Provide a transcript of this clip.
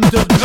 dum dum.